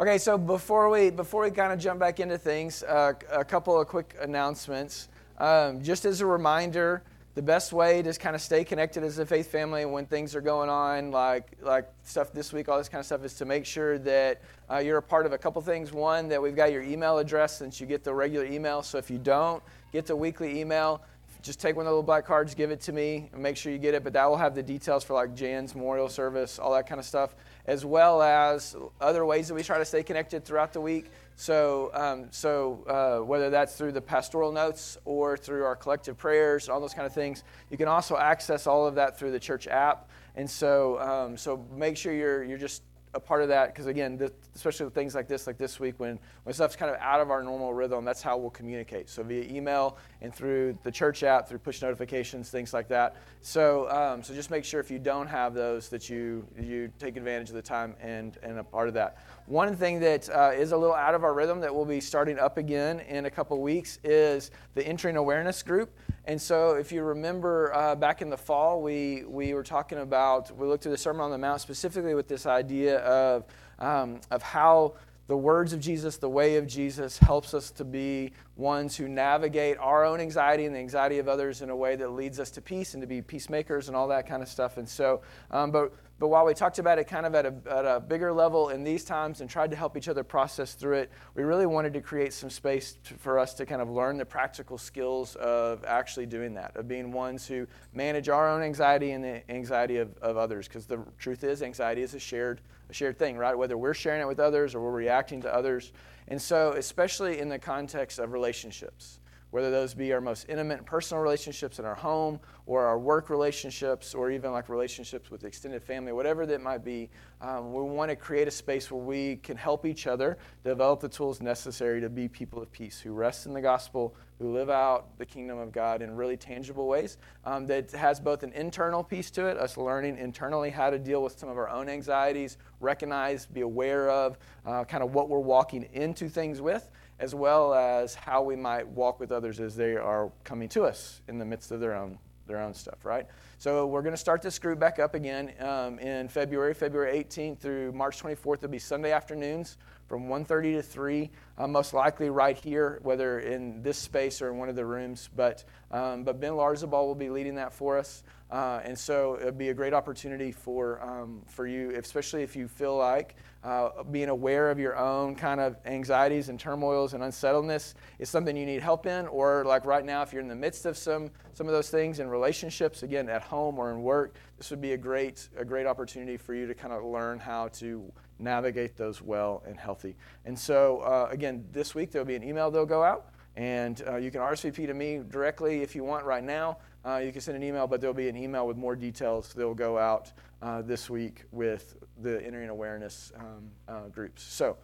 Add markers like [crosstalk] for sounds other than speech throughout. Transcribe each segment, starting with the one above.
Okay, so before we before we kind of jump back into things, uh, a couple of quick announcements. Um, just as a reminder, the best way to kind of stay connected as a faith family when things are going on, like like stuff this week, all this kind of stuff, is to make sure that uh, you're a part of a couple things. One, that we've got your email address since you get the regular email. So if you don't get the weekly email, just take one of the little black cards, give it to me, and make sure you get it. But that will have the details for like Jan's memorial service, all that kind of stuff as well as other ways that we try to stay connected throughout the week. So, um, so uh, whether that's through the pastoral notes or through our collective prayers, all those kind of things, you can also access all of that through the church app. And so, um, so make sure you're you're just a part of that because again this, especially with things like this like this week when, when stuff's kind of out of our normal rhythm that's how we'll communicate. So via email and through the church app through push notifications things like that. So um, so just make sure if you don't have those that you you take advantage of the time and and a part of that. One thing that uh, is a little out of our rhythm that we'll be starting up again in a couple weeks is the entering awareness group and so, if you remember uh, back in the fall, we, we were talking about, we looked at the Sermon on the Mount specifically with this idea of, um, of how the words of Jesus, the way of Jesus, helps us to be ones who navigate our own anxiety and the anxiety of others in a way that leads us to peace and to be peacemakers and all that kind of stuff. And so, um, but but while we talked about it kind of at a, at a bigger level in these times and tried to help each other process through it, we really wanted to create some space to, for us to kind of learn the practical skills of actually doing that, of being ones who manage our own anxiety and the anxiety of, of others. Because the truth is, anxiety is a shared, a shared thing, right? Whether we're sharing it with others or we're reacting to others. And so, especially in the context of relationships whether those be our most intimate personal relationships in our home or our work relationships or even like relationships with extended family, whatever that might be, um, we want to create a space where we can help each other develop the tools necessary to be people of peace who rest in the gospel, who live out the kingdom of God in really tangible ways. Um, that has both an internal piece to it, us learning internally how to deal with some of our own anxieties, recognize, be aware of, uh, kind of what we're walking into things with as well as how we might walk with others as they are coming to us in the midst of their own their own stuff, right? So we're going to start this group back up again um, in February, February 18th through March 24th. It'll be Sunday afternoons from 1.30 to 3, uh, most likely right here, whether in this space or in one of the rooms. But, um, but Ben Larzabal will be leading that for us. Uh, and so it'll be a great opportunity for, um, for you, especially if you feel like uh, being aware of your own kind of anxieties and turmoils and unsettledness is something you need help in, or like right now, if you're in the midst of some, some of those things in relationships, again, at home or in work, this would be a great, a great opportunity for you to kind of learn how to navigate those well and healthy. And so, uh, again, this week there'll be an email that'll go out, and uh, you can RSVP to me directly if you want right now. Uh, you can send an email, but there'll be an email with more details that will go out uh, this week with the entering awareness um, uh, groups. So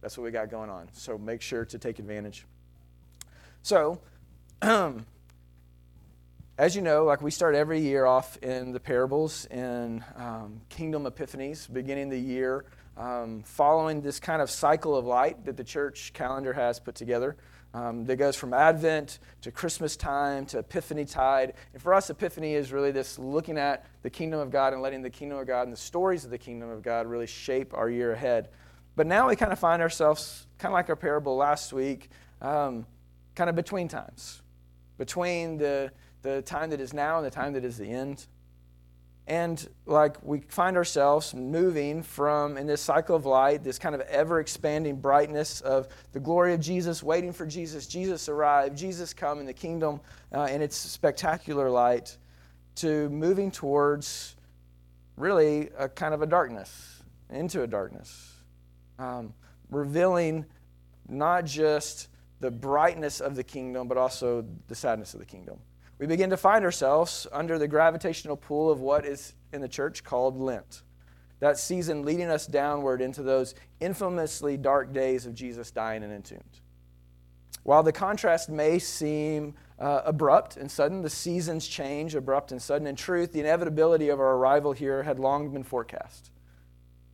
that's what we got going on. So make sure to take advantage. So, [clears throat] as you know, like we start every year off in the parables in um, Kingdom Epiphanies, beginning the year, um, following this kind of cycle of light that the church calendar has put together um, that goes from Advent to Christmas time to Epiphany tide. And for us, Epiphany is really this looking at the kingdom of God and letting the kingdom of God and the stories of the kingdom of God really shape our year ahead. But now we kind of find ourselves, kind of like our parable last week, um, kind of between times, between the, the time that is now and the time that is the end. And like we find ourselves moving from in this cycle of light, this kind of ever expanding brightness of the glory of Jesus, waiting for Jesus, Jesus arrive, Jesus come in the kingdom uh, in its spectacular light, to moving towards really a kind of a darkness, into a darkness, um, revealing not just the brightness of the kingdom, but also the sadness of the kingdom we begin to find ourselves under the gravitational pull of what is in the church called Lent. That season leading us downward into those infamously dark days of Jesus dying and entombed. While the contrast may seem uh, abrupt and sudden, the seasons change abrupt and sudden. In truth, the inevitability of our arrival here had long been forecast.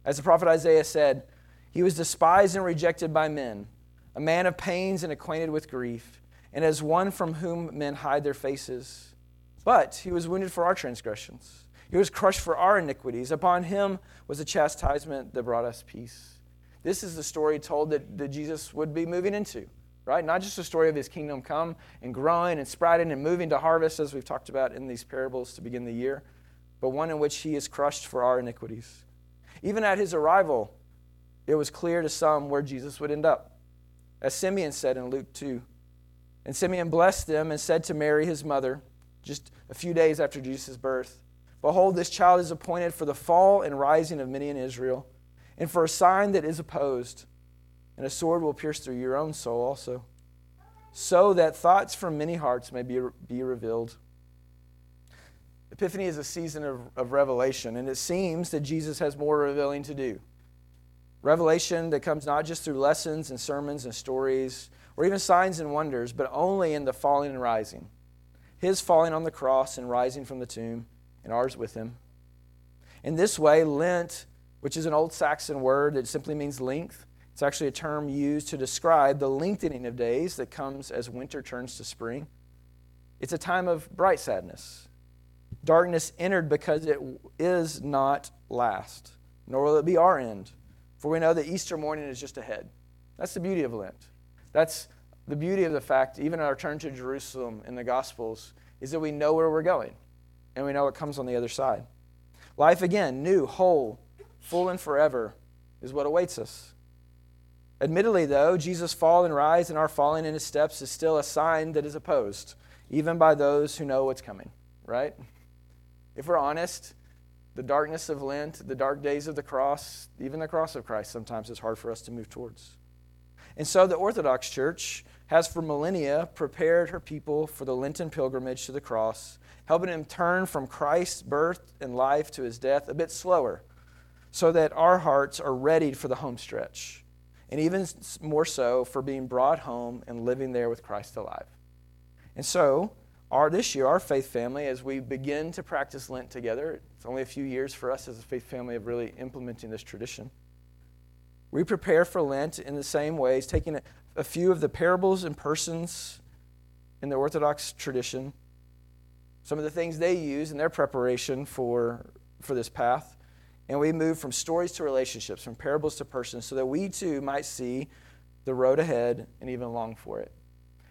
As the prophet Isaiah said, He was despised and rejected by men, a man of pains and acquainted with grief and as one from whom men hide their faces. But he was wounded for our transgressions, he was crushed for our iniquities. Upon him was the chastisement that brought us peace. this is the story told that, that Jesus would be moving into, right? Not just a story of his kingdom come and growing and sprouting and moving to harvest, as we've talked about in these parables to begin the year, but one in which he is crushed for our iniquities. Even at his arrival, it was clear to some where Jesus would end up. As Simeon said in Luke 2, and Simeon blessed them and said to Mary, his mother, just a few days after Jesus' birth, Behold, this child is appointed for the fall and rising of many in Israel and for a sign that is opposed, and a sword will pierce through your own soul also, so that thoughts from many hearts may be, be revealed. Epiphany is a season of, of revelation, and it seems that Jesus has more revealing to do. Revelation that comes not just through lessons and sermons and stories, or even signs and wonders, but only in the falling and rising. His falling on the cross and rising from the tomb, and ours with him. In this way, Lent which is an old Saxon word that simply means length. It's actually a term used to describe the lengthening of days that comes as winter turns to spring. It's a time of bright sadness. Darkness entered because it is not last, nor will it be our end. For we know that Easter morning is just ahead. That's the beauty of Lent. That's the beauty of the fact, even our turn to Jerusalem in the Gospels, is that we know where we're going and we know what comes on the other side. Life again, new, whole, full and forever, is what awaits us. Admittedly, though, Jesus' fall and rise and our falling in his steps is still a sign that is opposed, even by those who know what's coming, right? If we're honest, the darkness of Lent, the dark days of the cross, even the cross of Christ, sometimes is hard for us to move towards. And so the Orthodox Church has for millennia prepared her people for the Lenten pilgrimage to the cross, helping them turn from Christ's birth and life to his death a bit slower so that our hearts are ready for the home stretch, and even more so for being brought home and living there with Christ alive. And so, our, this year, our faith family, as we begin to practice Lent together, it's only a few years for us as a faith family of really implementing this tradition. We prepare for Lent in the same ways, taking a, few of the parables and persons in the Orthodox tradition, some of the things they use in their preparation for, for this path, and we move from stories to relationships, from parables to persons, so that we too might see the road ahead and even long for it.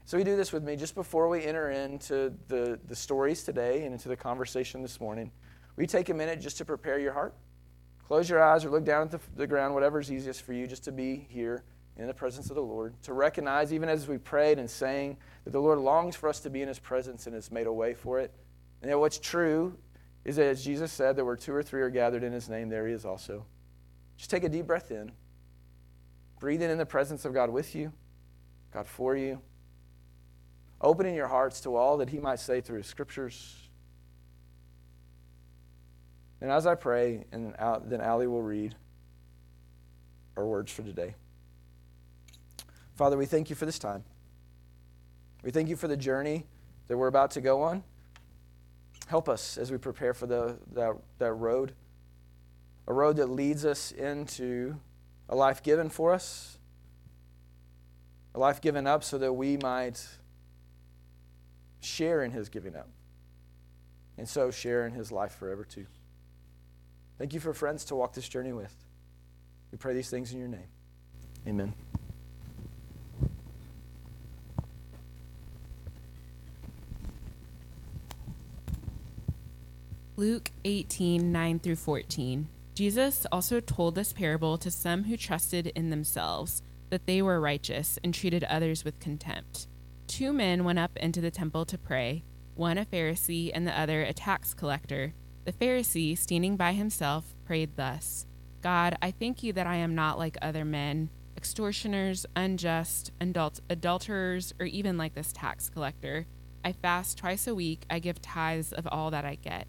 So, we do this with me just before we enter into the, the stories today and into the conversation this morning. We take a minute just to prepare your heart. Close your eyes or look down at the, the ground, whatever's easiest for you, just to be here in the presence of the Lord. To recognize, even as we prayed and sang, that the Lord longs for us to be in His presence and has made a way for it. And that what's true is that as Jesus said, that where two or three are gathered in his name, there he is also. Just take a deep breath in. Breathing in the presence of God with you, God for you. Opening your hearts to all that he might say through his scriptures. And as I pray, and then Ali will read our words for today. Father, we thank you for this time. We thank you for the journey that we're about to go on. Help us as we prepare for the, that, that road, a road that leads us into a life given for us, a life given up so that we might share in his giving up, and so share in his life forever too. Thank you for friends to walk this journey with. We pray these things in your name. Amen. Luke 18 9 through 14. Jesus also told this parable to some who trusted in themselves that they were righteous and treated others with contempt. Two men went up into the temple to pray, one a Pharisee and the other a tax collector. The Pharisee, standing by himself, prayed thus God, I thank you that I am not like other men, extortioners, unjust, adult- adulterers, or even like this tax collector. I fast twice a week, I give tithes of all that I get.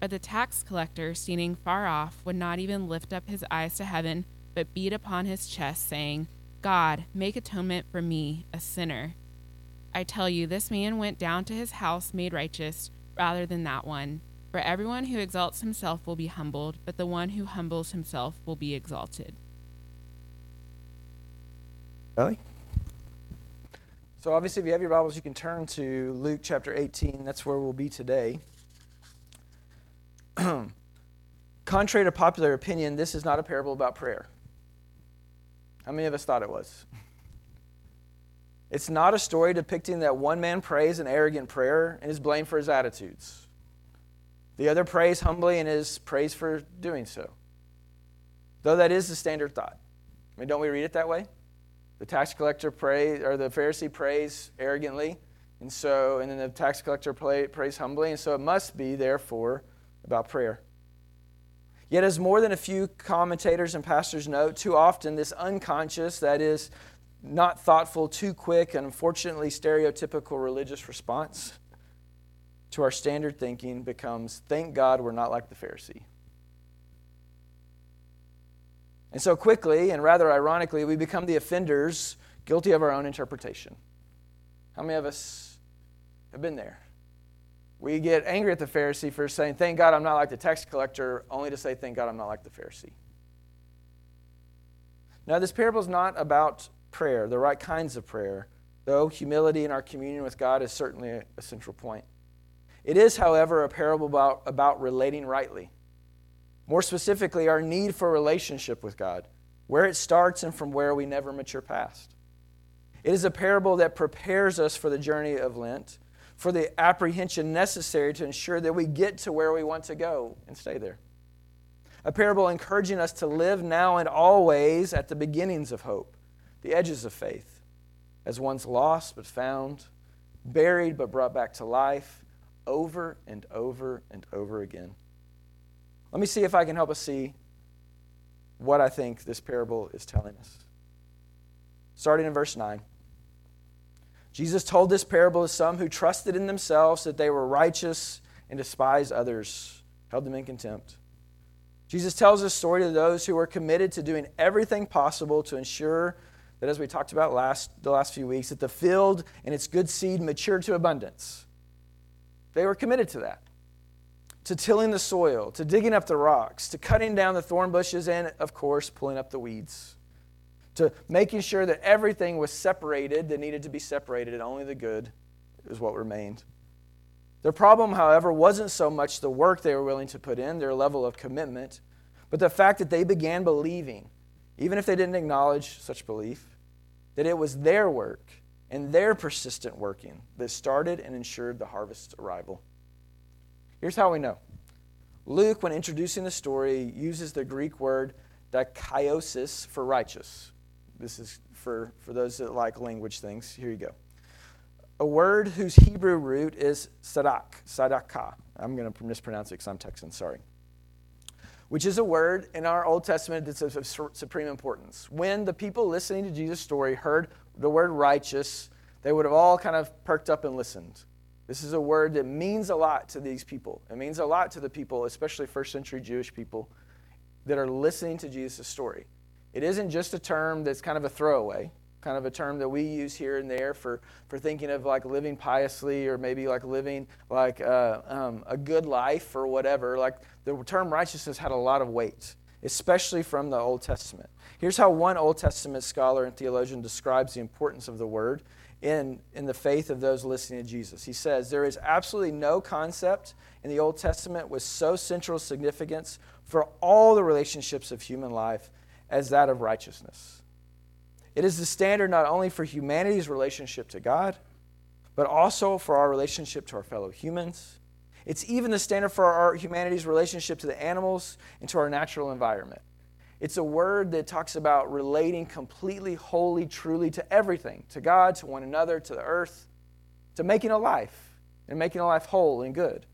But the tax collector, standing far off, would not even lift up his eyes to heaven, but beat upon his chest, saying, God, make atonement for me, a sinner. I tell you, this man went down to his house made righteous rather than that one. For everyone who exalts himself will be humbled, but the one who humbles himself will be exalted. Ellie? So, obviously, if you have your Bibles, you can turn to Luke chapter 18. That's where we'll be today. [clears throat] Contrary to popular opinion, this is not a parable about prayer. How many of us thought it was? It's not a story depicting that one man prays an arrogant prayer and is blamed for his attitudes. The other prays humbly and is praised for doing so. Though that is the standard thought. I mean, don't we read it that way? The tax collector prays, or the Pharisee prays arrogantly, and so, and then the tax collector pray, prays humbly, and so it must be, therefore, about prayer. Yet, as more than a few commentators and pastors note, too often this unconscious, that is, not thoughtful, too quick, and unfortunately stereotypical religious response to our standard thinking becomes thank God we're not like the Pharisee. And so quickly and rather ironically, we become the offenders guilty of our own interpretation. How many of us have been there? We get angry at the Pharisee for saying, Thank God I'm not like the tax collector, only to say, Thank God I'm not like the Pharisee. Now, this parable is not about prayer, the right kinds of prayer, though humility in our communion with God is certainly a central point. It is, however, a parable about, about relating rightly. More specifically, our need for relationship with God, where it starts and from where we never mature past. It is a parable that prepares us for the journey of Lent, for the apprehension necessary to ensure that we get to where we want to go and stay there. A parable encouraging us to live now and always at the beginnings of hope, the edges of faith, as once lost but found, buried but brought back to life, over and over and over again. Let me see if I can help us see what I think this parable is telling us. Starting in verse 9. Jesus told this parable to some who trusted in themselves that they were righteous and despised others, held them in contempt. Jesus tells this story to those who are committed to doing everything possible to ensure that, as we talked about last, the last few weeks, that the field and its good seed mature to abundance. They were committed to that. To tilling the soil, to digging up the rocks, to cutting down the thorn bushes, and, of course, pulling up the weeds. To making sure that everything was separated that needed to be separated, and only the good is what remained. Their problem, however, wasn't so much the work they were willing to put in, their level of commitment, but the fact that they began believing, even if they didn't acknowledge such belief, that it was their work and their persistent working that started and ensured the harvest's arrival. Here's how we know Luke, when introducing the story, uses the Greek word dikaiosis for righteous. This is for, for those that like language things. Here you go. A word whose Hebrew root is sadak, sadaka. I'm going to mispronounce it because I'm Texan, sorry. Which is a word in our Old Testament that's of supreme importance. When the people listening to Jesus' story heard the word righteous, they would have all kind of perked up and listened. This is a word that means a lot to these people. It means a lot to the people, especially first century Jewish people, that are listening to Jesus' story. It isn't just a term that's kind of a throwaway, kind of a term that we use here and there for, for thinking of like living piously or maybe like living like uh, um, a good life or whatever. Like the term righteousness had a lot of weight, especially from the Old Testament. Here's how one Old Testament scholar and theologian describes the importance of the word in, in the faith of those listening to Jesus. He says, There is absolutely no concept in the Old Testament with so central significance for all the relationships of human life as that of righteousness. It is the standard not only for humanity's relationship to God, but also for our relationship to our fellow humans. It's even the standard for our humanity's relationship to the animals and to our natural environment. It's a word that talks about relating completely, wholly, truly to everything to God, to one another, to the earth, to making a life and making a life whole and good.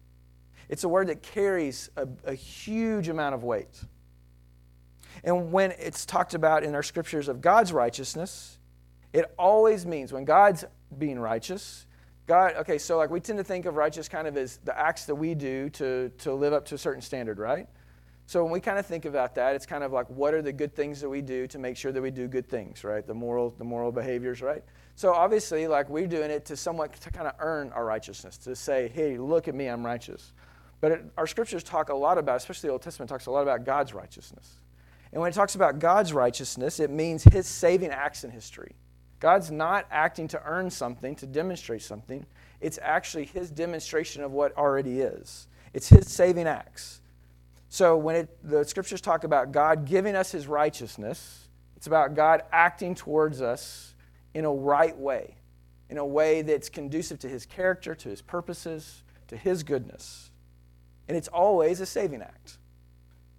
It's a word that carries a, a huge amount of weight. And when it's talked about in our scriptures of God's righteousness, it always means when God's being righteous, God, okay, so like we tend to think of righteous kind of as the acts that we do to, to live up to a certain standard, right? So when we kind of think about that, it's kind of like what are the good things that we do to make sure that we do good things, right? The moral, the moral behaviors, right? So obviously, like we're doing it to somewhat to kind of earn our righteousness, to say, hey, look at me, I'm righteous. But it, our scriptures talk a lot about, especially the Old Testament talks a lot about God's righteousness. And when it talks about God's righteousness, it means his saving acts in history. God's not acting to earn something, to demonstrate something. It's actually his demonstration of what already is. It's his saving acts. So when it, the scriptures talk about God giving us his righteousness, It's about God acting towards us in a right way, in a way that's conducive to his character, to his purposes, to his goodness. And it's always a saving act.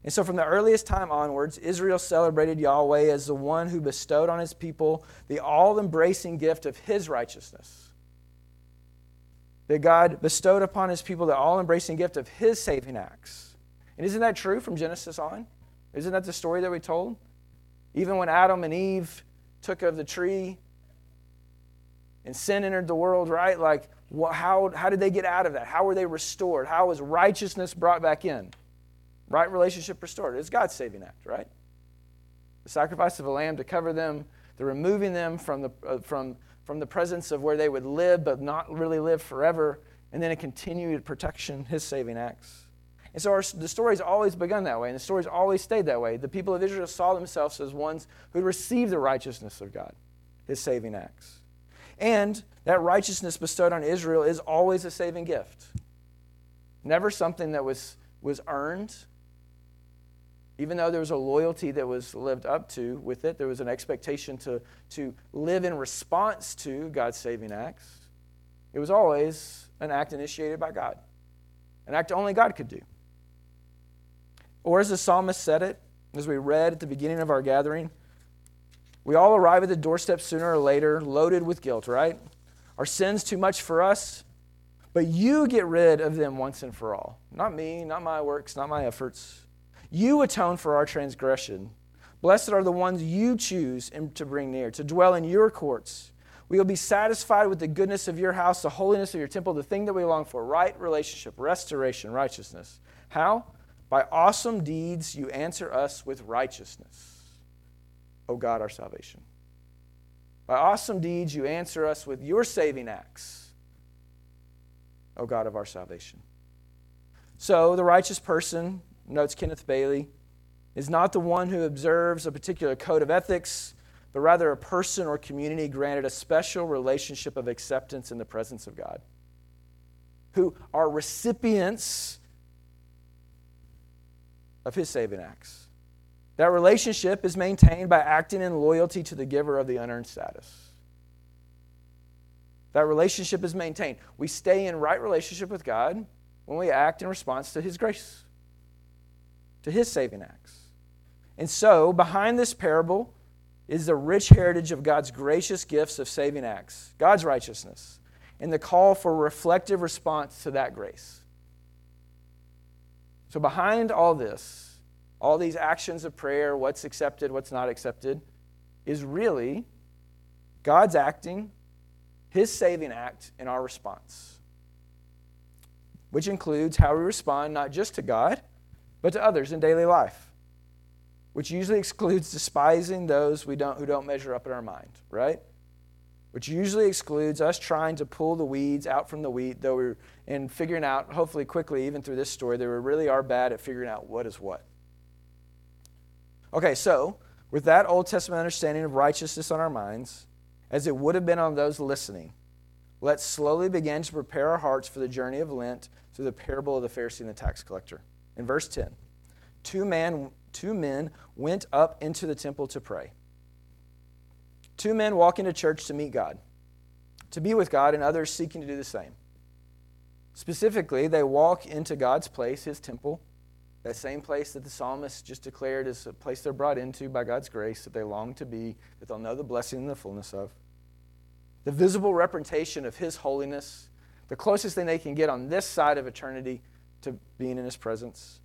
And so, from the earliest time onwards, Israel celebrated Yahweh as the one who bestowed on his people the all embracing gift of his righteousness. That God bestowed upon his people the all embracing gift of his saving acts. And isn't that true from Genesis on? Isn't that the story that we told? Even when Adam and Eve took of the tree and sin entered the world, right? Like, how, how did they get out of that? How were they restored? How was righteousness brought back in? Right relationship restored. It's God's saving act, right? The sacrifice of a lamb to cover them, the removing them from the, uh, from, from the presence of where they would live but not really live forever, and then a continued protection, his saving acts. And so our, the story's always begun that way, and the story's always stayed that way. The people of Israel saw themselves as ones who received the righteousness of God, his saving acts. And that righteousness bestowed on Israel is always a saving gift. Never something that was, was earned even though there was a loyalty that was lived up to with it, there was an expectation to, to live in response to God's saving acts. It was always an act initiated by God, an act only God could do. Or as the psalmist said it, as we read at the beginning of our gathering, we all arrive at the doorstep sooner or later loaded with guilt, right? Our sins too much for us? But you get rid of them once and for all. Not me, not my works, not my efforts. You atone for our transgression. Blessed are the ones you choose to bring near, to dwell in your courts. We will be satisfied with the goodness of your house, the holiness of your temple, the thing that we long for right relationship, restoration, righteousness. How? By awesome deeds you answer us with righteousness, O God, our salvation. By awesome deeds you answer us with your saving acts, O God of our salvation. So the righteous person notes Kenneth Bailey, is not the one who observes a particular code of ethics, but rather a person or community granted a special relationship of acceptance in the presence of God, who are recipients of his saving acts. That relationship is maintained by acting in loyalty to the giver of the unearned status. That relationship is maintained. We stay in right relationship with God when we act in response to his grace to his saving acts. And so, behind this parable is the rich heritage of God's gracious gifts of saving acts, God's righteousness, and the call for reflective response to that grace. So, behind all this, all these actions of prayer, what's accepted, what's not accepted, is really God's acting, His saving act, in our response, which includes how we respond not just to God but to others in daily life, which usually [laughs] excludes despising those we don't, who don't measure up in our mind, right? Which usually excludes us trying to pull the weeds out from the wheat, though we're in figuring out, hopefully quickly, even through this story, that we really are bad at figuring out what is what. Okay, so with that Old Testament understanding of righteousness on our minds, as it would have been on those listening, let's slowly begin to prepare our hearts for the journey of Lent through the parable of the Pharisee and the tax collector. In verse 10, two, man, two men went up into the temple to pray. Two men walk into church to meet God, to be with God, and others seeking to do the same. Specifically, they walk into God's place, his temple, that same place that the psalmist just declared is a place they're brought into by God's grace, that they long to be, that they'll know the blessing and the fullness of. The visible representation of his holiness, the closest thing they can get on this side of eternity to being in His presence.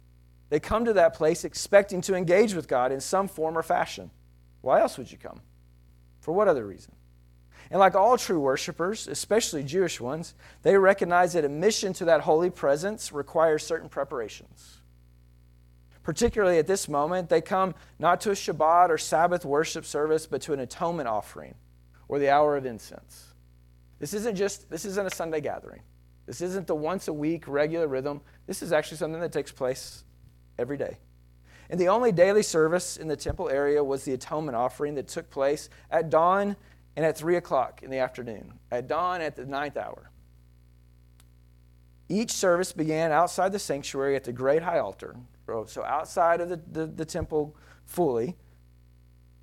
They come to that place expecting to engage with God in some form or fashion. Why else would you come? For what other reason? And like all true worshipers, especially Jewish ones, they recognize that admission to that holy presence requires certain preparations. Particularly at this moment, they come not to a Shabbat or Sabbath worship service, but to an atonement offering or the hour of incense. This isn't just this isn't a Sunday gathering. This isn't the once a week regular rhythm. This is actually something that takes place every day. And the only daily service in the temple area was the atonement offering that took place at dawn and at 3 o'clock in the afternoon, at dawn at the ninth hour. Each service began outside the sanctuary at the great high altar, so outside of the, the, the temple fully,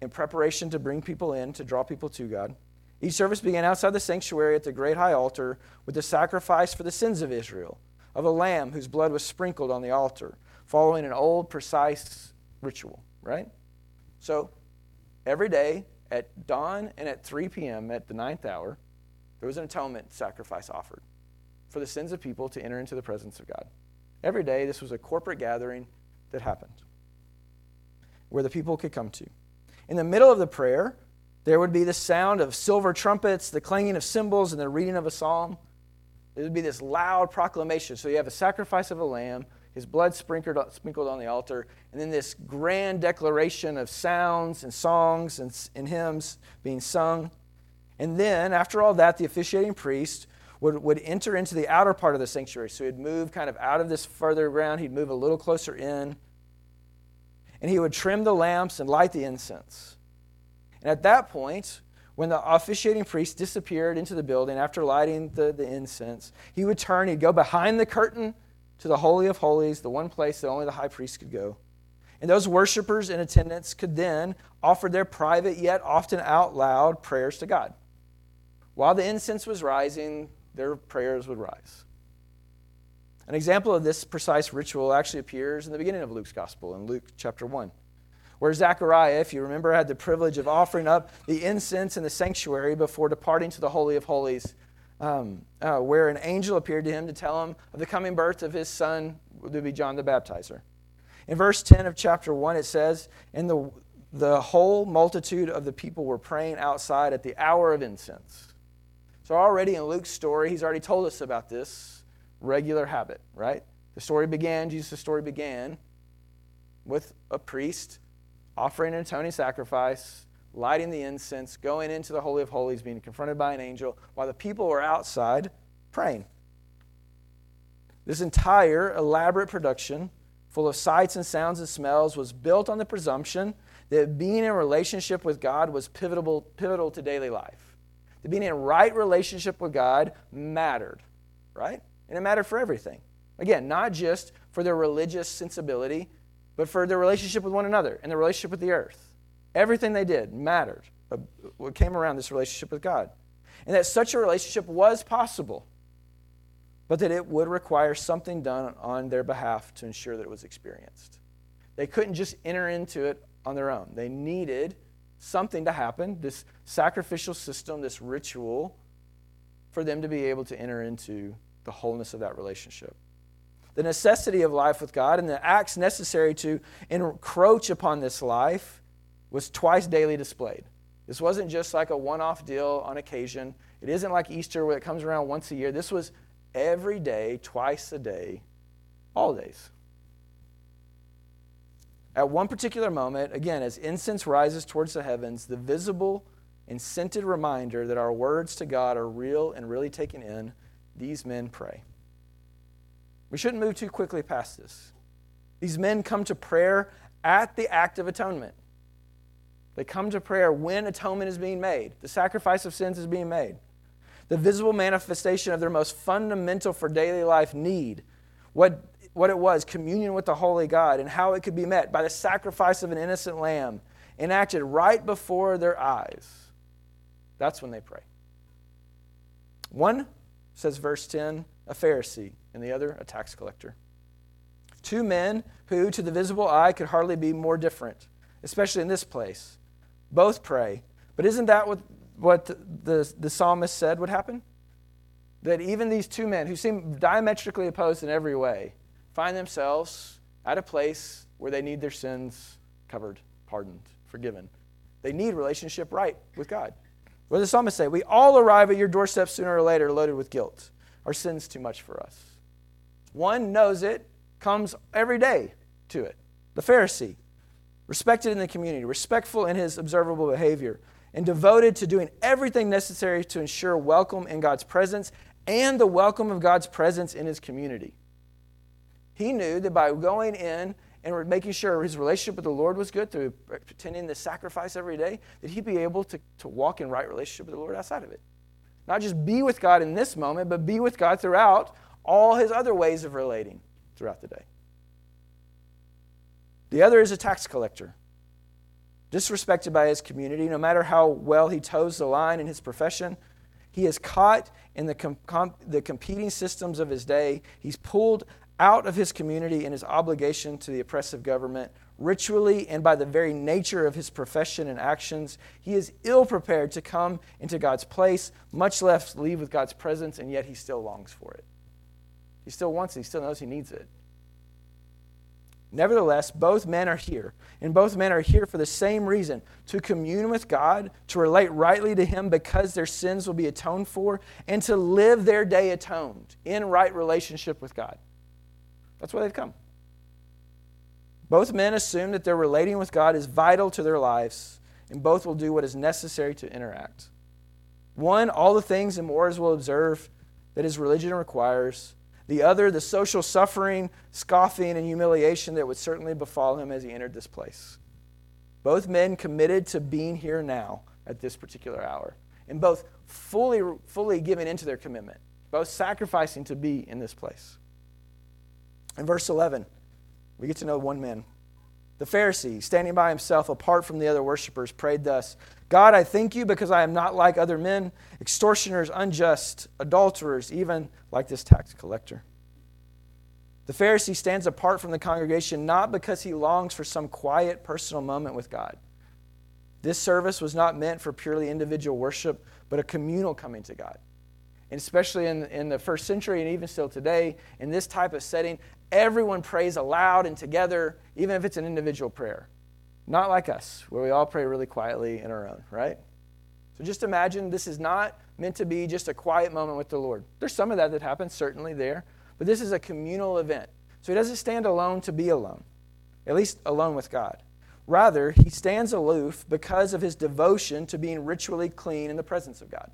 in preparation to bring people in, to draw people to God. Each service began outside the sanctuary at the great high altar with the sacrifice for the sins of Israel, of a lamb whose blood was sprinkled on the altar, following an old, precise ritual, right? So, every day at dawn and at 3 p.m. at the ninth hour, there was an atonement sacrifice offered for the sins of people to enter into the presence of God. Every day, this was a corporate gathering that happened where the people could come to. In the middle of the prayer, there would be the sound of silver trumpets, the clanging of cymbals, and the reading of a psalm. It would be this loud proclamation. So you have a sacrifice of a lamb, his blood sprinkled, sprinkled on the altar, and then this grand declaration of sounds and songs and, and hymns being sung. And then, after all that, the officiating priest would, would enter into the outer part of the sanctuary. So he'd move kind of out of this further ground, he'd move a little closer in, and he would trim the lamps and light the incense. And at that point, when the officiating priest disappeared into the building after lighting the, the incense, he would turn, he'd go behind the curtain to the Holy of Holies, the one place that only the high priest could go. And those worshipers in attendance could then offer their private, yet often out loud, prayers to God. While the incense was rising, their prayers would rise. An example of this precise ritual actually appears in the beginning of Luke's gospel, in Luke chapter 1 where Zechariah, if you remember, had the privilege of offering up the incense in the sanctuary before departing to the Holy of Holies, um, uh, where an angel appeared to him to tell him of the coming birth of his son, to be John the Baptizer. In verse 10 of chapter 1, it says, And the, the whole multitude of the people were praying outside at the hour of incense. So, already in Luke's story, he's already told us about this regular habit, right? The story began, Jesus' story began with a priest offering an atoning sacrifice, lighting the incense, going into the Holy of Holies, being confronted by an angel, while the people were outside praying. This entire elaborate production, full of sights and sounds and smells, was built on the presumption that being in relationship with God was pivotal, pivotal to daily life. That being in right relationship with God mattered, right? And it mattered for everything. Again, not just for their religious sensibility, but for their relationship with one another and their relationship with the earth. Everything they did mattered. What came around this relationship with God. And that such a relationship was possible, but that it would require something done on their behalf to ensure that it was experienced. They couldn't just enter into it on their own. They needed something to happen, this sacrificial system, this ritual, for them to be able to enter into the wholeness of that relationship the necessity of life with God and the acts necessary to encroach upon this life was twice daily displayed. This wasn't just like a one off deal on occasion. It isn't like Easter where it comes around once a year. This was every day, twice a day, all days. At one particular moment, again, as incense rises towards the heavens, the visible and scented reminder that our words to God are real and really taken in, these men pray. We shouldn't move too quickly past this. These men come to prayer at the act of atonement. They come to prayer when atonement is being made, the sacrifice of sins is being made. The visible manifestation of their most fundamental for daily life need, what, what it was, communion with the Holy God, and how it could be met by the sacrifice of an innocent lamb, enacted right before their eyes. That's when they pray. One, says verse 10, a Pharisee and the other a tax collector. Two men who, to the visible eye, could hardly be more different, especially in this place. Both pray. But isn't that what, what the, the, the psalmist said would happen? That even these two men, who seem diametrically opposed in every way, find themselves at a place where they need their sins covered, pardoned, forgiven. They need relationship right with God. What does the psalmist say? We all arrive at your doorstep sooner or later loaded with guilt. Our sin's too much for us. One knows it, comes every day to it. The Pharisee, respected in the community, respectful in his observable behavior, and devoted to doing everything necessary to ensure welcome in God's presence and the welcome of God's presence in his community. He knew that by going in and making sure his relationship with the Lord was good through attending the sacrifice every day, that he'd be able to, to walk in right relationship with the Lord outside of it. Not just be with God in this moment, but be with God throughout all his other ways of relating throughout the day. The other is a tax collector. disrespected by his community, no matter how well he toes the line in his profession. He is caught in the, com- com- the competing systems of his day. He's pulled out of his community and his obligation to the oppressive government. Ritually and by the very nature of his profession and actions, he is ill prepared to come into God's place, much less leave with God's presence, and yet he still longs for it. He still wants it, he still knows he needs it. Nevertheless, both men are here, and both men are here for the same reason to commune with God, to relate rightly to Him because their sins will be atoned for, and to live their day atoned in right relationship with God. That's why they've come. Both men assume that their relating with God is vital to their lives, and both will do what is necessary to interact. One, all the things and mores will observe that his religion requires the other, the social suffering, scoffing, and humiliation that would certainly befall him as he entered this place. Both men committed to being here now at this particular hour, and both fully, fully giving into their commitment, both sacrificing to be in this place. In verse 11, we get to know one man. The Pharisee, standing by himself apart from the other worshippers, prayed thus God, I thank you because I am not like other men, extortioners, unjust, adulterers, even like this tax collector. The Pharisee stands apart from the congregation not because he longs for some quiet personal moment with God. This service was not meant for purely individual worship, but a communal coming to God. And especially in, in the first century and even still today, in this type of setting, everyone prays aloud and together, even if it's an individual prayer. Not like us, where we all pray really quietly in our own, right? So just imagine this is not meant to be just a quiet moment with the Lord. There's some of that that happens, certainly there, but this is a communal event. So he doesn't stand alone to be alone, at least alone with God. Rather, he stands aloof because of his devotion to being ritually clean in the presence of God.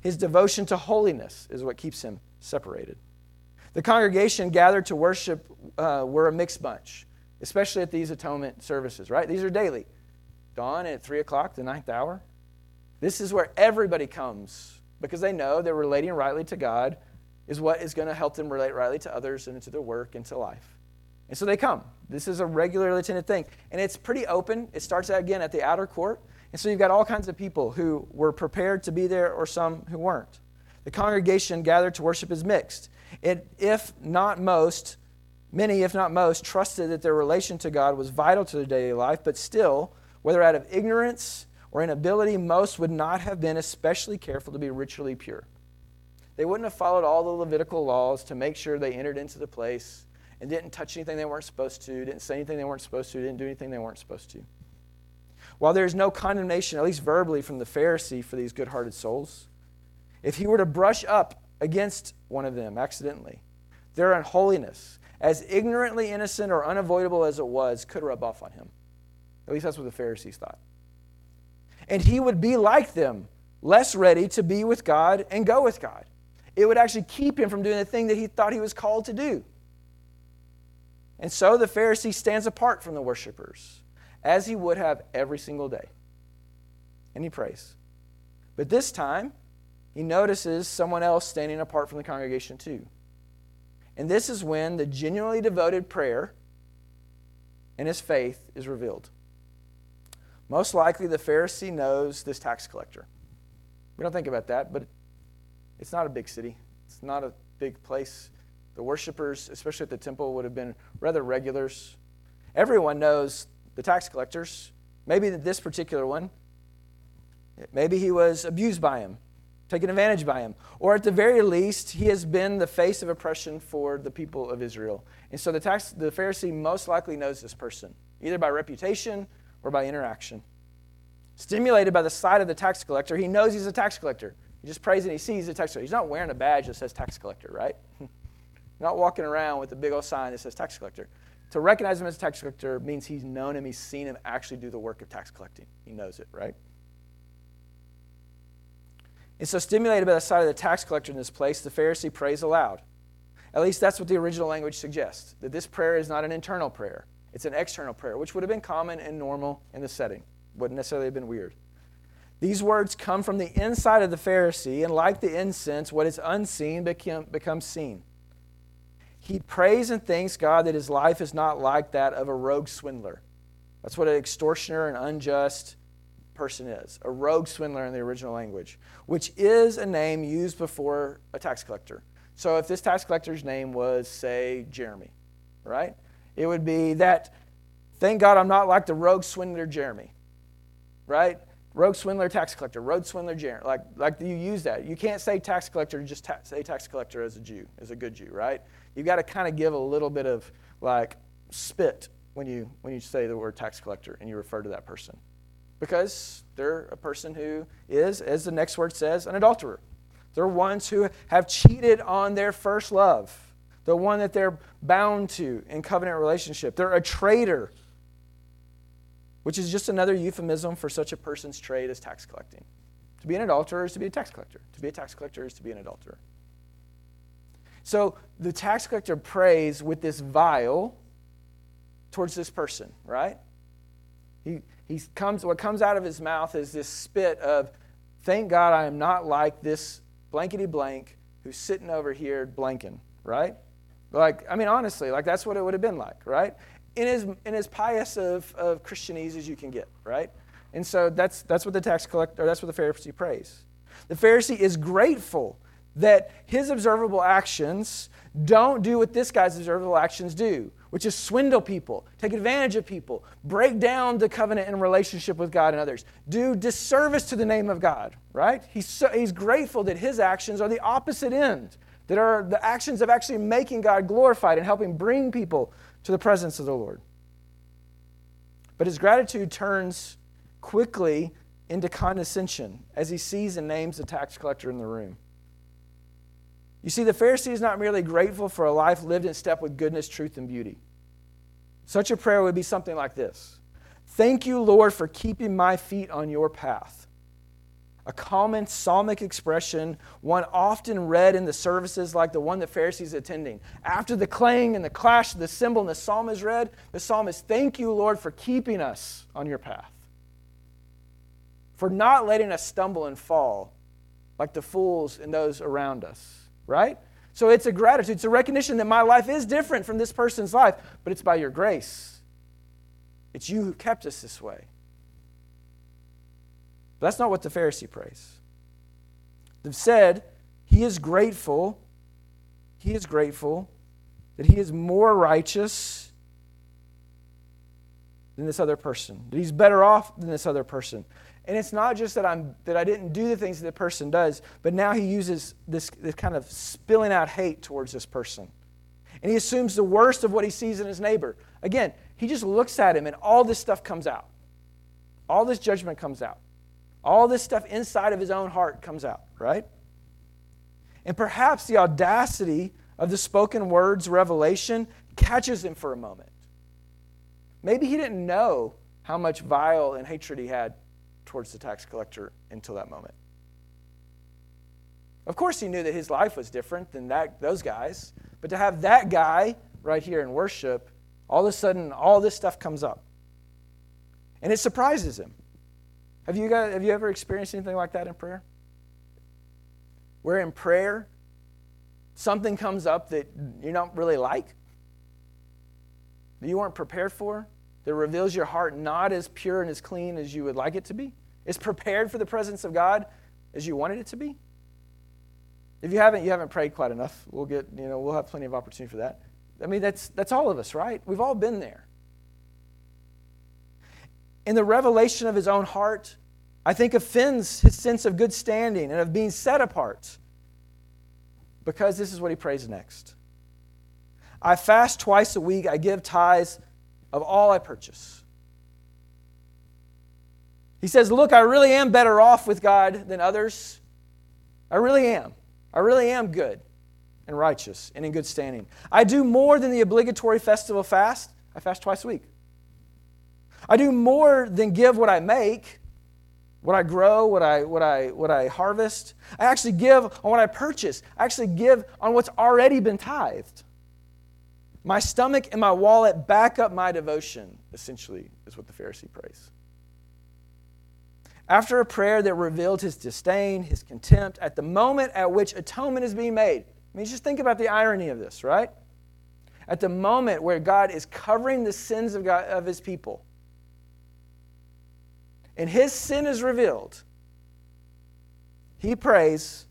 His devotion to holiness is what keeps him separated. The congregation gathered to worship uh, were a mixed bunch especially at these atonement services, right? These are daily. Dawn at 3 o'clock, the ninth hour. This is where everybody comes because they know they're relating rightly to God is what is going to help them relate rightly to others and to their work and to life. And so they come. This is a regularly attended thing. And it's pretty open. It starts out again at the outer court. And so you've got all kinds of people who were prepared to be there or some who weren't. The congregation gathered to worship is mixed. It, if not most, Many, if not most, trusted that their relation to God was vital to their daily life, but still, whether out of ignorance or inability, most would not have been especially careful to be ritually pure. They wouldn't have followed all the Levitical laws to make sure they entered into the place and didn't touch anything they weren't supposed to, didn't say anything they weren't supposed to, didn't do anything they weren't supposed to. While there is no condemnation, at least verbally, from the Pharisee for these good hearted souls, if he were to brush up against one of them accidentally, their unholiness, as ignorantly innocent or unavoidable as it was, could rub off on him. At least that's what the Pharisees thought. And he would be like them, less ready to be with God and go with God. It would actually keep him from doing the thing that he thought he was called to do. And so the Pharisee stands apart from the worshipers, as he would have every single day. And he prays. But this time, he notices someone else standing apart from the congregation too. And this is when the genuinely devoted prayer and his faith is revealed. Most likely, the Pharisee knows this tax collector. We don't think about that, but it's not a big city, it's not a big place. The worshippers, especially at the temple, would have been rather regulars. Everyone knows the tax collectors. Maybe this particular one. Maybe he was abused by him taken advantage by him. Or at the very least, he has been the face of oppression for the people of Israel. And so the, tax, the Pharisee most likely knows this person, either by reputation or by interaction. Stimulated by the sight of the tax collector, he knows he's a tax collector. He just prays and he sees the tax collector. He's not wearing a badge that says tax collector, right? [laughs] not walking around with a big old sign that says tax collector. To recognize him as a tax collector means he's known him, he's seen him actually do the work of tax collecting. He knows it, right? And so, stimulated by the sight of the tax collector in this place, the Pharisee prays aloud. At least that's what the original language suggests that this prayer is not an internal prayer, it's an external prayer, which would have been common and normal in the setting. Wouldn't necessarily have been weird. These words come from the inside of the Pharisee, and like the incense, what is unseen become, becomes seen. He prays and thanks God that his life is not like that of a rogue swindler, That's what an extortioner and unjust person is a rogue swindler in the original language, which is a name used before a tax collector. So if this tax collector's name was, say, Jeremy, right? It would be that, thank God I'm not like the rogue swindler Jeremy, right? Rogue swindler tax collector, rogue swindler Jeremy. Like, like you use that. You can't say tax collector, just ta- say tax collector as a Jew, as a good Jew, right? You've got to kind of give a little bit of like spit when you, when you say the word tax collector and you refer to that person because they're a person who is, as the next word says, an adulterer. They're ones who have cheated on their first love, the one that they're bound to in covenant relationship. They're a traitor, which is just another euphemism for such a person's trade as tax collecting. To be an adulterer is to be a tax collector. To be a tax collector is to be an adulterer. So the tax collector prays with this vial towards this person, right? He, he comes, what comes out of his mouth is this spit of, thank God I am not like this blankety blank who's sitting over here blanking, right? Like, I mean, honestly, like that's what it would have been like, right? In as, in as pious of, of Christianese as you can get, right? And so that's, that's what the tax collector, that's what the Pharisee prays. The Pharisee is grateful that his observable actions don't do what this guy's observable actions do which is swindle people, take advantage of people, break down the covenant and relationship with God and others, do disservice to the name of God, right? He's, so, he's grateful that his actions are the opposite end, that are the actions of actually making God glorified and helping bring people to the presence of the Lord. But his gratitude turns quickly into condescension as he sees and names the tax collector in the room. You see, the Pharisee is not merely grateful for a life lived in step with goodness, truth, and beauty. Such a prayer would be something like this Thank you, Lord, for keeping my feet on your path. A common psalmic expression, one often read in the services like the one the Pharisees attending. After the clang and the clash of the cymbal and the psalm is read, the psalm is, Thank you, Lord, for keeping us on your path. For not letting us stumble and fall like the fools and those around us. Right? So it's a gratitude. It's a recognition that my life is different from this person's life, but it's by your grace. It's you who kept us this way. But that's not what the Pharisee prays. They've said he is grateful, he is grateful that he is more righteous than this other person, that he's better off than this other person. And it's not just that, I'm, that I didn't do the things that the person does, but now he uses this, this kind of spilling out hate towards this person. And he assumes the worst of what he sees in his neighbor. Again, he just looks at him and all this stuff comes out. All this judgment comes out. All this stuff inside of his own heart comes out, right? And perhaps the audacity of the spoken words revelation catches him for a moment. Maybe he didn't know how much vile and hatred he had towards the tax collector until that moment. Of course, he knew that his life was different than that, those guys, but to have that guy right here in worship, all of a sudden, all this stuff comes up. And it surprises him. Have you, guys, have you ever experienced anything like that in prayer? Where in prayer, something comes up that you don't really like, that you weren't prepared for, that reveals your heart not as pure and as clean as you would like it to be? Is prepared for the presence of God as you wanted it to be? If you haven't, you haven't prayed quite enough. We'll get, you know, we'll have plenty of opportunity for that. I mean, that's that's all of us, right? We've all been there. In the revelation of his own heart, I think offends his sense of good standing and of being set apart. Because this is what he prays next. I fast twice a week, I give tithes of all I purchase. He says, Look, I really am better off with God than others. I really am. I really am good and righteous and in good standing. I do more than the obligatory festival fast. I fast twice a week. I do more than give what I make, what I grow, what I, what I, what I harvest. I actually give on what I purchase. I actually give on what's already been tithed. My stomach and my wallet back up my devotion, essentially, is what the Pharisee prays. After a prayer that revealed his disdain, his contempt, at the moment at which atonement is being made. I mean, just think about the irony of this, right? At the moment where God is covering the sins of, God, of his people, and his sin is revealed, he prays,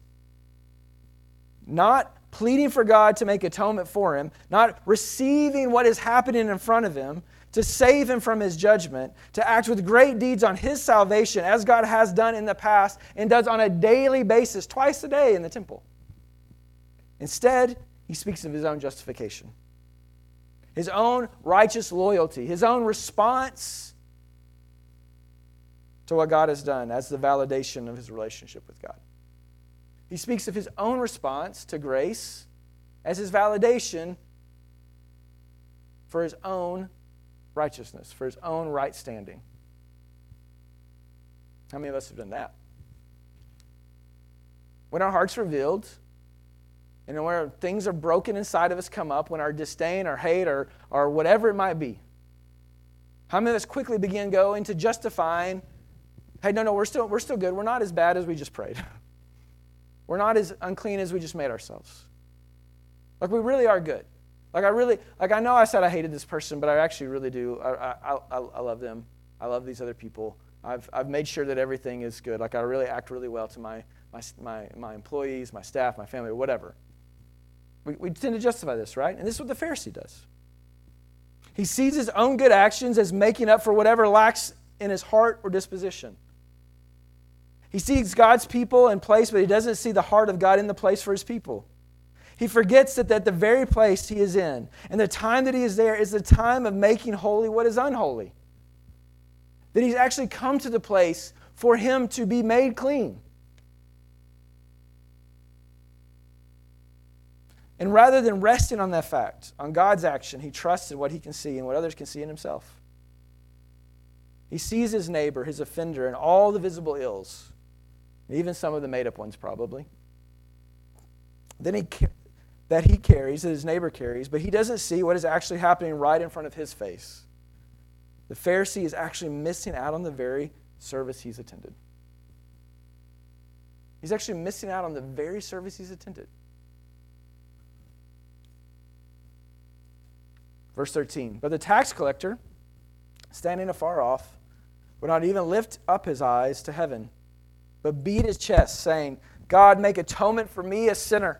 not pleading for God to make atonement for him, not receiving what is happening in front of him to save him from his judgment, to act with great deeds on his salvation, as God has done in the past and does on a daily basis, twice a day in the temple. Instead, he speaks of his own justification, his own righteous loyalty, his own response to what God has done as the validation of his relationship with God. He speaks of his own response to grace as his validation for his own righteousness, for his own right standing. How many of us have done that? When our heart's are revealed, and when things are broken inside of us come up, when our disdain or hate or, or whatever it might be, how many of us quickly begin going to justifying Hey, no, no, we're still, we're still good. We're not as bad as we just prayed. [laughs] We're not as unclean as we just made ourselves. Like, we really are good. Like, I really, like, I know I said I hated this person, but I actually really do. I, I, I, I love them. I love these other people. I've, I've made sure that everything is good. Like, I really act really well to my, my, my, my employees, my staff, my family, whatever. We, we tend to justify this, right? And this is what the Pharisee does. He sees his own good actions as making up for whatever lacks in his heart or disposition. He sees God's people in place, but he doesn't see the heart of God in the place for his people. He forgets that, that the very place he is in and the time that he is there is the time of making holy what is unholy. That he's actually come to the place for him to be made clean. And rather than resting on that fact, on God's action, he trusts in what he can see and what others can see in himself. He sees his neighbor, his offender, and all the visible ills even some of the made up ones probably. Then he that he carries, that his neighbor carries, but he doesn't see what is actually happening right in front of his face. The Pharisee is actually missing out on the very service he's attended. He's actually missing out on the very service he's attended. Verse 13 But the tax collector, standing afar off, would not even lift up his eyes to heaven but beat his chest, saying, God, make atonement for me, a sinner.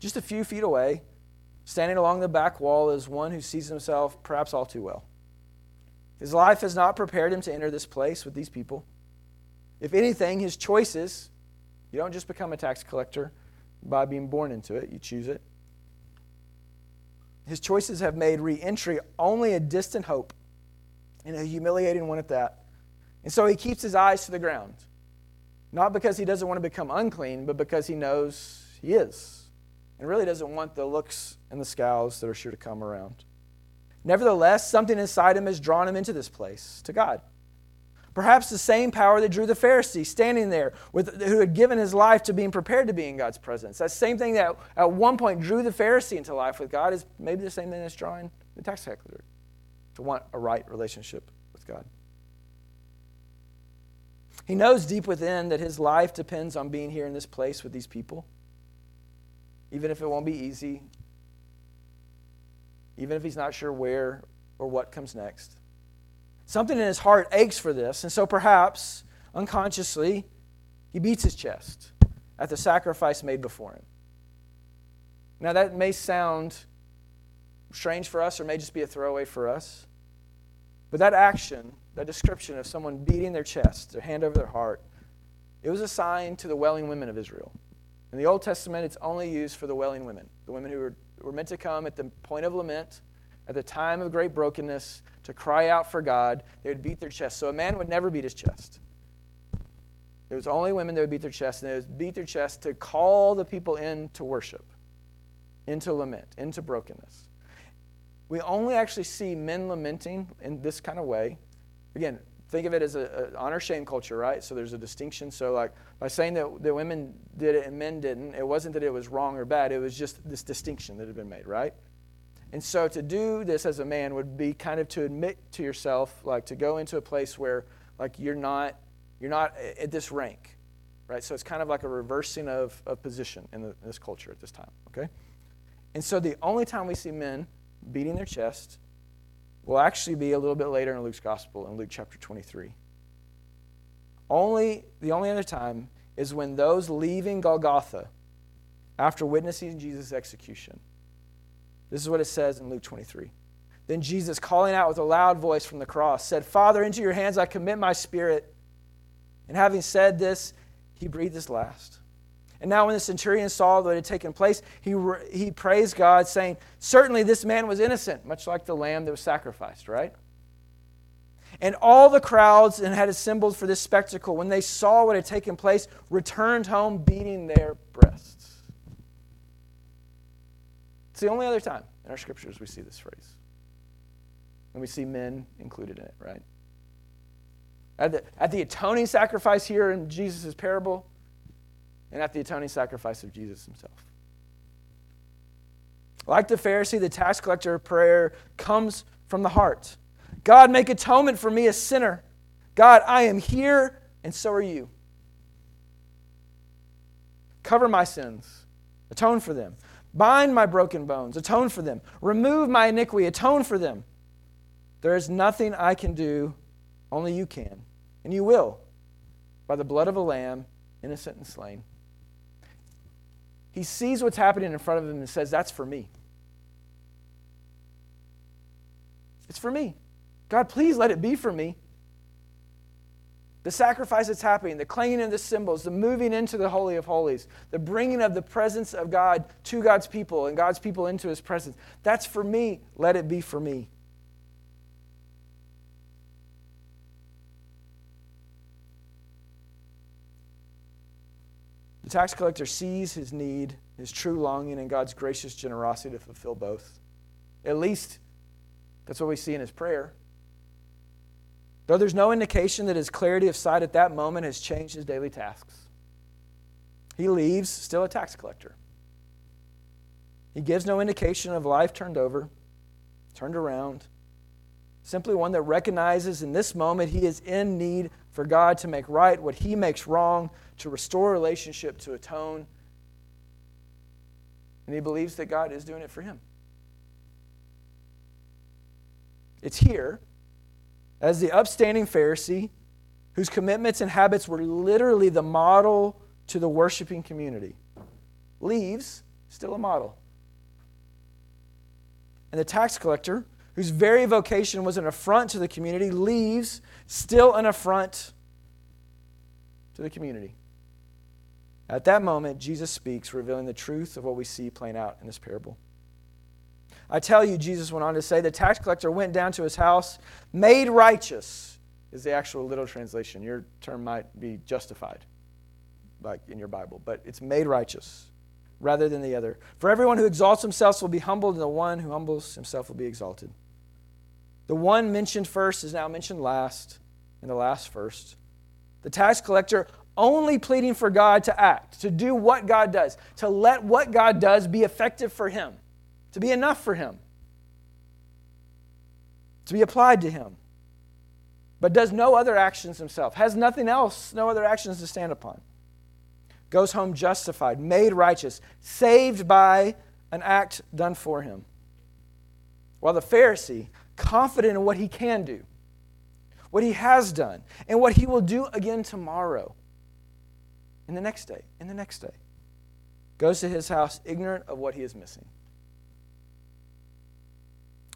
Just a few feet away, standing along the back wall, is one who sees himself perhaps all too well. His life has not prepared him to enter this place with these people. If anything, his choices, you don't just become a tax collector by being born into it, you choose it. His choices have made re entry only a distant hope, and a humiliating one at that. And so he keeps his eyes to the ground. Not because he doesn't want to become unclean, but because he knows he is. And really doesn't want the looks and the scowls that are sure to come around. Nevertheless, something inside him has drawn him into this place, to God. Perhaps the same power that drew the Pharisee standing there, with, who had given his life to being prepared to be in God's presence. That same thing that at one point drew the Pharisee into life with God is maybe the same thing that's drawing the tax collector to want a right relationship with God. He knows deep within that his life depends on being here in this place with these people, even if it won't be easy, even if he's not sure where or what comes next. Something in his heart aches for this, and so perhaps unconsciously he beats his chest at the sacrifice made before him. Now, that may sound strange for us or may just be a throwaway for us, but that action that description of someone beating their chest, their hand over their heart, it was assigned to the wailing women of Israel. In the Old Testament, it's only used for the wailing women, the women who were, were meant to come at the point of lament, at the time of great brokenness, to cry out for God. They would beat their chest. So a man would never beat his chest. It was only women that would beat their chest, and they would beat their chest to call the people in to worship, into lament, into brokenness. We only actually see men lamenting in this kind of way Again, think of it as an honor shame culture, right? So there's a distinction. So, like, by saying that the women did it and men didn't, it wasn't that it was wrong or bad, it was just this distinction that had been made, right? And so to do this as a man would be kind of to admit to yourself, like to go into a place where like you're not you're not at this rank, right? So it's kind of like a reversing of, of position in, the, in this culture at this time, okay? And so the only time we see men beating their chest will actually be a little bit later in Luke's gospel, in Luke chapter 23. Only the only other time is when those leaving Golgotha after witnessing Jesus' execution. This is what it says in Luke 23. Then Jesus, calling out with a loud voice from the cross, said, Father, into your hands I commit my spirit. And having said this, he breathed his last. And now, when the centurion saw what had taken place, he, he praised God, saying, Certainly this man was innocent, much like the lamb that was sacrificed, right? And all the crowds and had assembled for this spectacle, when they saw what had taken place, returned home beating their breasts. It's the only other time in our scriptures we see this phrase. And we see men included in it, right? At the, at the atoning sacrifice here in Jesus' parable, and at the atoning sacrifice of Jesus himself. Like the Pharisee, the tax collector prayer comes from the heart. God, make atonement for me, a sinner. God, I am here, and so are you. Cover my sins, atone for them. Bind my broken bones, atone for them. Remove my iniquity, atone for them. There is nothing I can do, only you can. And you will, by the blood of a lamb, innocent and slain. He sees what's happening in front of him and says, That's for me. It's for me. God, please let it be for me. The sacrifice that's happening, the clanging of the cymbals, the moving into the Holy of Holies, the bringing of the presence of God to God's people and God's people into His presence. That's for me. Let it be for me. Tax collector sees his need, his true longing, and God's gracious generosity to fulfill both. At least that's what we see in his prayer. Though there's no indication that his clarity of sight at that moment has changed his daily tasks. He leaves still a tax collector. He gives no indication of life turned over, turned around. Simply one that recognizes in this moment he is in need for God to make right what he makes wrong, to restore relationship, to atone. And he believes that God is doing it for him. It's here as the upstanding Pharisee, whose commitments and habits were literally the model to the worshiping community, leaves still a model. And the tax collector, whose very vocation was an affront to the community, leaves still an affront to the community. At that moment, Jesus speaks, revealing the truth of what we see playing out in this parable. I tell you, Jesus went on to say, the tax collector went down to his house, made righteous, is the actual literal translation. Your term might be justified, like in your Bible, but it's made righteous rather than the other. For everyone who exalts himself will be humbled, and the one who humbles himself will be exalted. The one mentioned first is now mentioned last, and the last first. The tax collector only pleading for God to act, to do what God does, to let what God does be effective for him to be enough for him, to be applied to him, but does no other actions himself, has nothing else, no other actions to stand upon. Goes home justified, made righteous, saved by an act done for him. While the Pharisee, confident in what he can do, what he has done, and what he will do again tomorrow, and the next day, and the next day, goes to his house ignorant of what he is missing.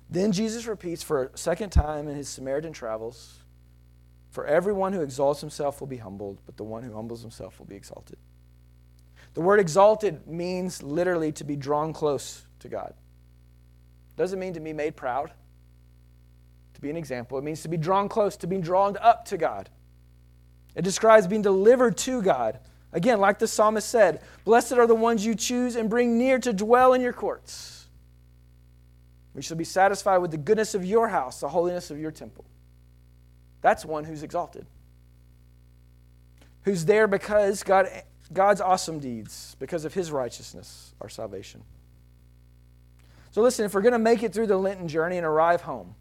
Then Jesus repeats for a second time in his Samaritan travels For everyone who exalts himself will be humbled, but the one who humbles himself will be exalted. The word exalted means literally to be drawn close to God. Doesn't mean to be made proud, to be an example. It means to be drawn close, to be drawn up to God. It describes being delivered to God. Again, like the psalmist said, Blessed are the ones you choose and bring near to dwell in your courts. We shall be satisfied with the goodness of your house, the holiness of your temple. That's one who's exalted. Who's there because God, God's awesome deeds, because of his righteousness, our salvation. So, listen, if we're going to make it through the Lenten journey and arrive home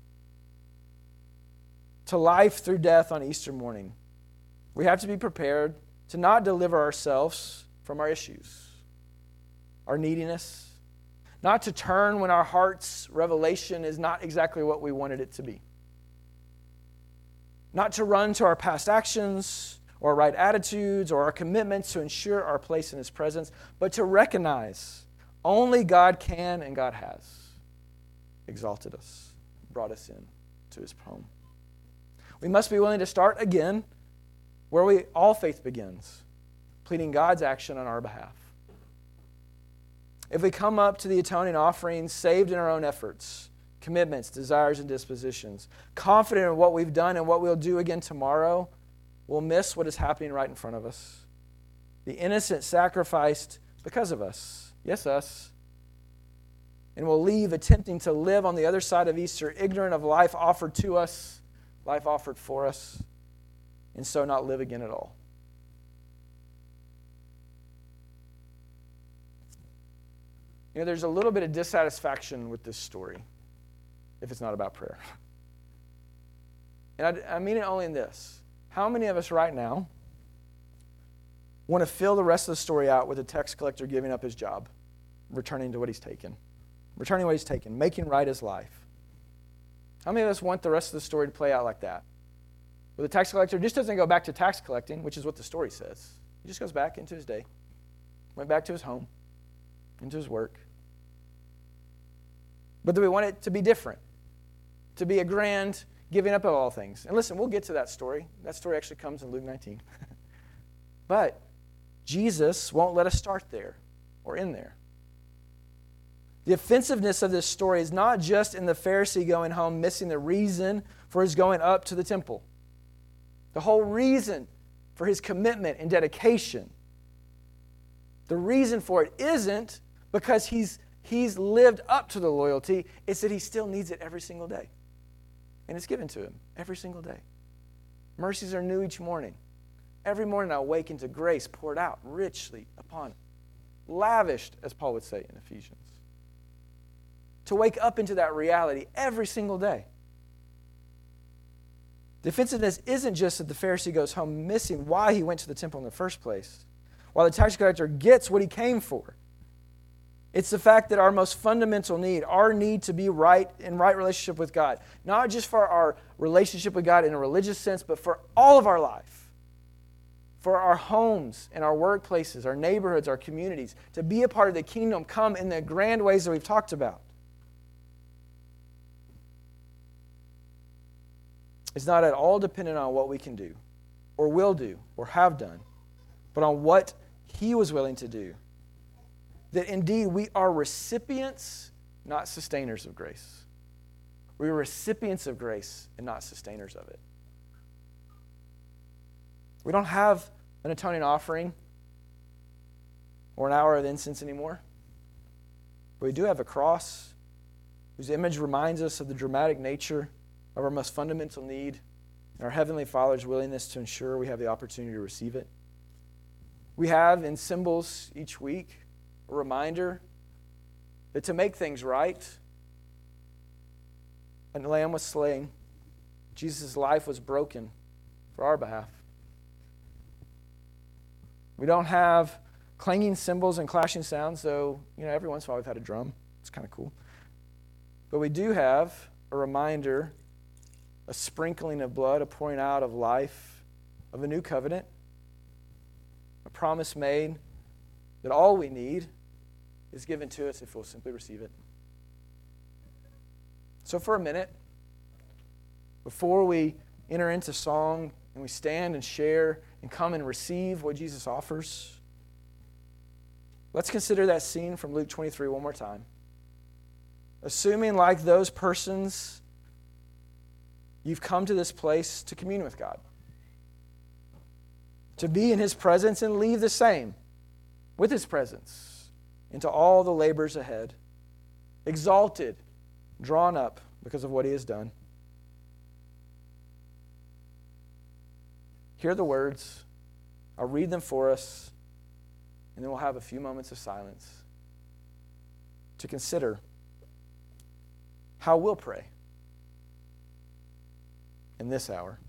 to life through death on Easter morning, we have to be prepared to not deliver ourselves from our issues, our neediness, not to turn when our heart's revelation is not exactly what we wanted it to be, not to run to our past actions or right attitudes or our commitments to ensure our place in His presence, but to recognize only God can and God has exalted us, brought us in to His home. We must be willing to start again where we all faith begins, pleading God's action on our behalf. If we come up to the atoning offering saved in our own efforts, commitments, desires, and dispositions, confident in what we've done and what we'll do again tomorrow, we'll miss what is happening right in front of us. The innocent sacrificed because of us. Yes, us. And we'll leave attempting to live on the other side of Easter, ignorant of life offered to us, life offered for us, and so not live again at all. You know, there's a little bit of dissatisfaction with this story if it's not about prayer. And I, I mean it only in this. How many of us right now want to fill the rest of the story out with a tax collector giving up his job, returning to what he's taken, returning what he's taken, making right his life? How many of us want the rest of the story to play out like that? Where the tax collector just doesn't go back to tax collecting, which is what the story says. He just goes back into his day, went back to his home, into his work. But do we want it to be different? To be a grand giving up of all things. And listen, we'll get to that story. That story actually comes in Luke 19. [laughs] but Jesus won't let us start there or in there. The offensiveness of this story is not just in the Pharisee going home missing the reason for his going up to the temple. The whole reason for his commitment and dedication. The reason for it isn't because he's he's lived up to the loyalty, it's that he still needs it every single day. And it's given to him every single day. Mercies are new each morning. Every morning I awaken to grace poured out richly upon him, lavished, as Paul would say in Ephesians. To wake up into that reality every single day. Defensiveness isn't just that the Pharisee goes home missing why he went to the temple in the first place, while the tax collector gets what he came for. It's the fact that our most fundamental need, our need to be right in right relationship with God, not just for our relationship with God in a religious sense, but for all of our life, for our homes and our workplaces, our neighborhoods, our communities, to be a part of the kingdom come in the grand ways that we've talked about. It's not at all dependent on what we can do, or will do, or have done, but on what He was willing to do that indeed we are recipients, not sustainers of grace. We are recipients of grace and not sustainers of it. We don't have an atoning offering or an hour of incense anymore, but we do have a cross whose image reminds us of the dramatic nature of our most fundamental need and our Heavenly Father's willingness to ensure we have the opportunity to receive it. We have in symbols each week a reminder that to make things right, a lamb was slain. Jesus' life was broken for our behalf. We don't have clanging cymbals and clashing sounds, though, you know, every once in a while we've had a drum. It's kind of cool. But we do have a reminder, a sprinkling of blood, a pouring out of life, of a new covenant, a promise made that all we need is given to us if we'll simply receive it. So, for a minute, before we enter into song and we stand and share and come and receive what Jesus offers, let's consider that scene from Luke 23 one more time. Assuming, like those persons, you've come to this place to commune with God, to be in His presence and leave the same with his presence into all the labors ahead, exalted, drawn up because of what he has done. Hear the words. I'll read them for us, and then we'll have a few moments of silence to consider how we'll pray in this hour.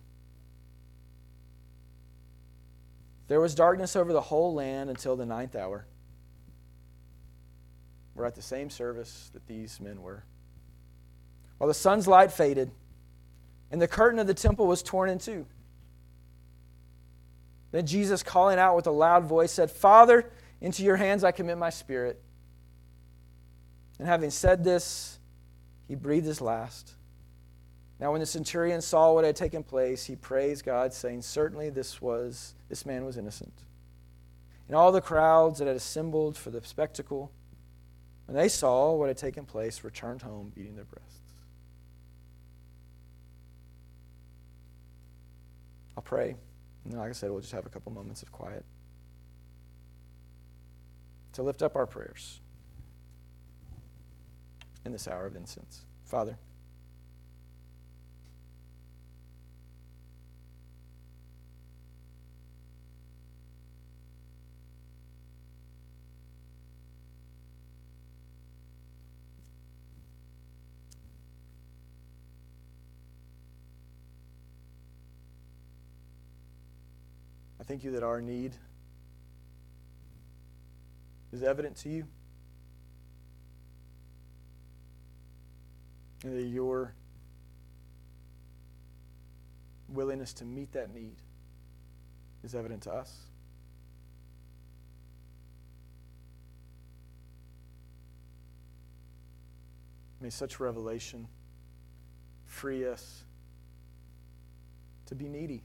There was darkness over the whole land until the ninth hour. We're at the same service that these men were. While the sun's light faded, and the curtain of the temple was torn in two. Then Jesus, calling out with a loud voice, said, Father, into your hands I commit my spirit. And having said this, he breathed his last. Now, when the centurion saw what had taken place, he praised God, saying, Certainly this was this man was innocent. And all the crowds that had assembled for the spectacle, when they saw what had taken place, returned home, beating their breasts. I'll pray. And like I said, we'll just have a couple moments of quiet to lift up our prayers in this hour of incense. Father, thank you that our need is evident to you. And that your willingness to meet that need is evident to us. May such revelation free us to be needy.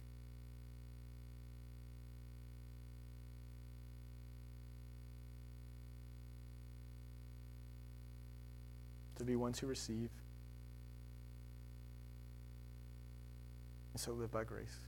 To be ones who receive, and so live by grace.